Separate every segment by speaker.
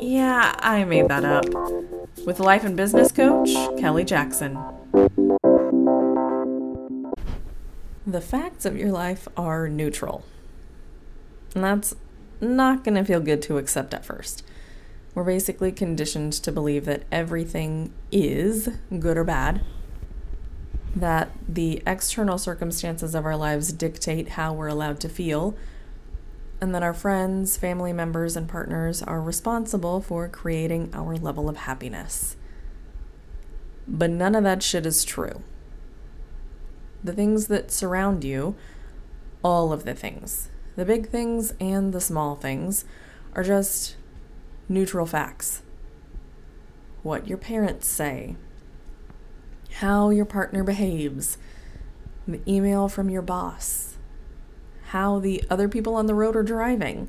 Speaker 1: yeah, I made that up, with life and business coach Kelly Jackson. The facts of your life are neutral. And that's not going to feel good to accept at first. We're basically conditioned to believe that everything is good or bad, that the external circumstances of our lives dictate how we're allowed to feel, and that our friends, family members, and partners are responsible for creating our level of happiness. But none of that shit is true. The things that surround you, all of the things, the big things and the small things, are just neutral facts. What your parents say, how your partner behaves, the email from your boss, how the other people on the road are driving,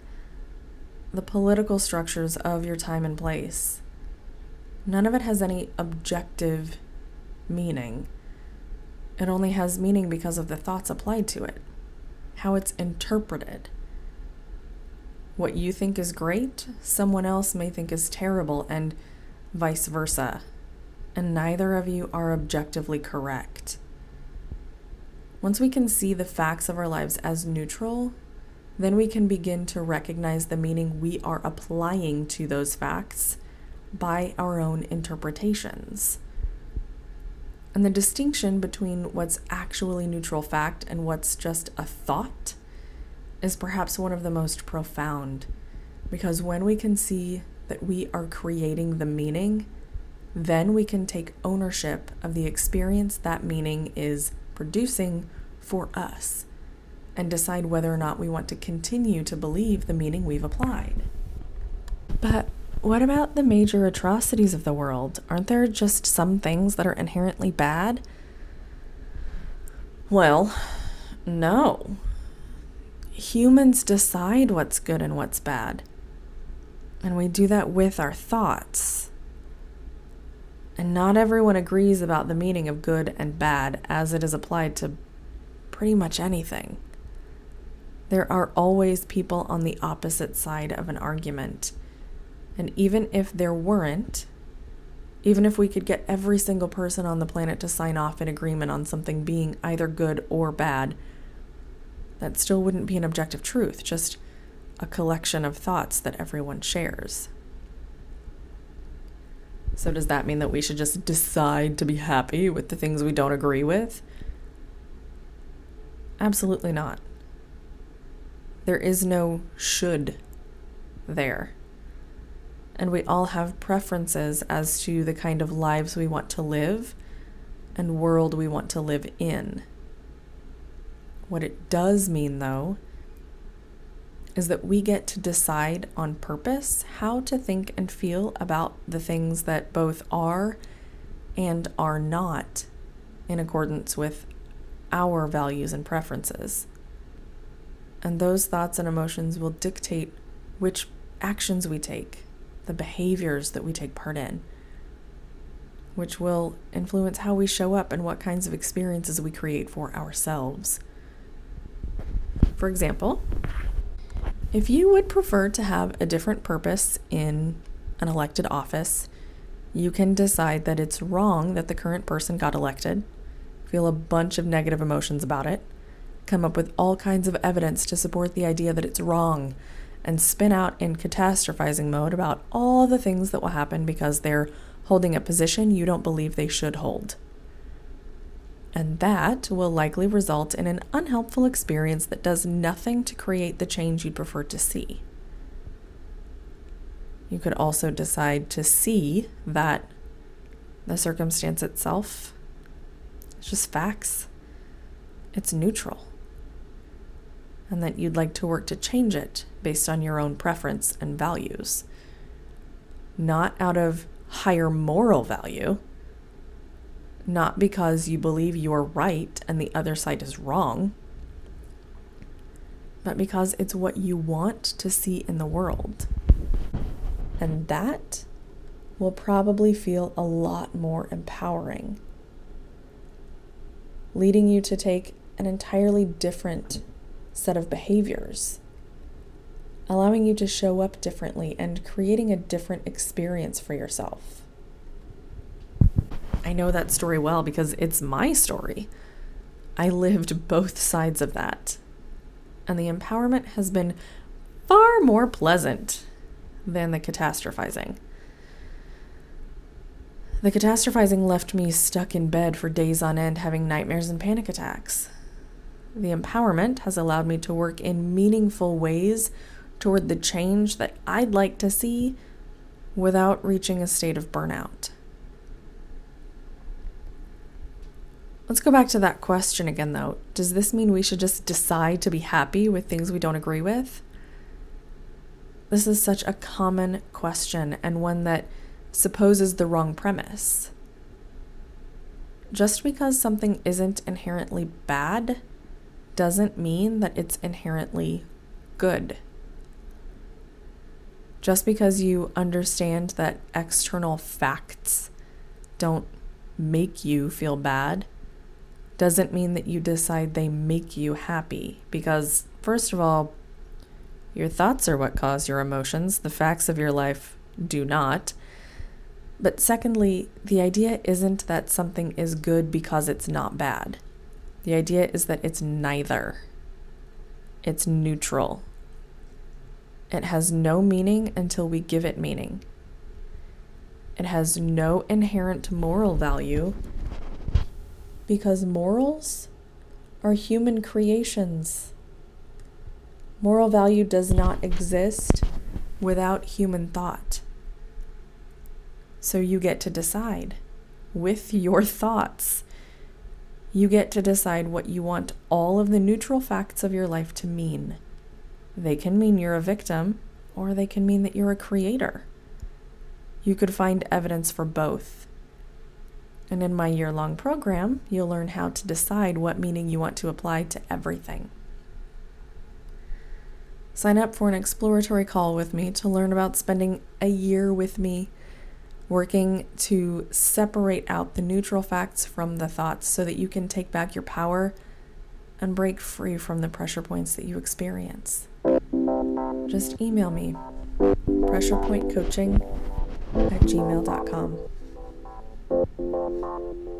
Speaker 1: the political structures of your time and place. None of it has any objective meaning. It only has meaning because of the thoughts applied to it, how it's interpreted. What you think is great, someone else may think is terrible, and vice versa. And neither of you are objectively correct. Once we can see the facts of our lives as neutral, then we can begin to recognize the meaning we are applying to those facts by our own interpretations. And the distinction between what's actually neutral fact and what's just a thought is perhaps one of the most profound because when we can see that we are creating the meaning, then we can take ownership of the experience that meaning is producing for us and decide whether or not we want to continue to believe the meaning we've applied. But what about the major atrocities of the world? Aren't there just some things that are inherently bad? Well, no humans decide what's good and what's bad. And we do that with our thoughts. And not everyone agrees about the meaning of good and bad as it is applied to pretty much anything. There are always people on the opposite side of an argument. And even if there weren't, even if we could get every single person on the planet to sign off in agreement on something being either good or bad, that still wouldn't be an objective truth, just a collection of thoughts that everyone shares. So, does that mean that we should just decide to be happy with the things we don't agree with? Absolutely not. There is no should there. And we all have preferences as to the kind of lives we want to live and world we want to live in. What it does mean, though, is that we get to decide on purpose how to think and feel about the things that both are and are not in accordance with our values and preferences. And those thoughts and emotions will dictate which actions we take, the behaviors that we take part in, which will influence how we show up and what kinds of experiences we create for ourselves. For example, if you would prefer to have a different purpose in an elected office, you can decide that it's wrong that the current person got elected, feel a bunch of negative emotions about it, come up with all kinds of evidence to support the idea that it's wrong, and spin out in catastrophizing mode about all the things that will happen because they're holding a position you don't believe they should hold and that will likely result in an unhelpful experience that does nothing to create the change you'd prefer to see. You could also decide to see that the circumstance itself is just facts, it's neutral, and that you'd like to work to change it based on your own preference and values. Not out of higher moral value, not because you believe you're right and the other side is wrong, but because it's what you want to see in the world. And that will probably feel a lot more empowering, leading you to take an entirely different set of behaviors, allowing you to show up differently and creating a different experience for yourself. I know that story well because it's my story. I lived both sides of that. And the empowerment has been far more pleasant than the catastrophizing. The catastrophizing left me stuck in bed for days on end having nightmares and panic attacks. The empowerment has allowed me to work in meaningful ways toward the change that I'd like to see without reaching a state of burnout. Let's go back to that question again, though. Does this mean we should just decide to be happy with things we don't agree with? This is such a common question and one that supposes the wrong premise. Just because something isn't inherently bad doesn't mean that it's inherently good. Just because you understand that external facts don't make you feel bad doesn't mean that you decide they make you happy. Because, first of all, your thoughts are what cause your emotions, the facts of your life do not. But secondly, the idea isn't that something is good because it's not bad. The idea is that it's neither. It's neutral. It has no meaning until we give it meaning. It has no inherent moral value because morals are human creations. Moral value does not exist without human thought. So you get to decide with your thoughts. You get to decide what you want all of the neutral facts of your life to mean. They can mean you're a victim, or they can mean that you're a creator. You could find evidence for both. And in my year long program, you'll learn how to decide what meaning you want to apply to everything. Sign up for an exploratory call with me to learn about spending a year with me working to separate out the neutral facts from the thoughts so that you can take back your power and break free from the pressure points that you experience. Just email me, pressurepointcoaching at gmail.com. Thank you.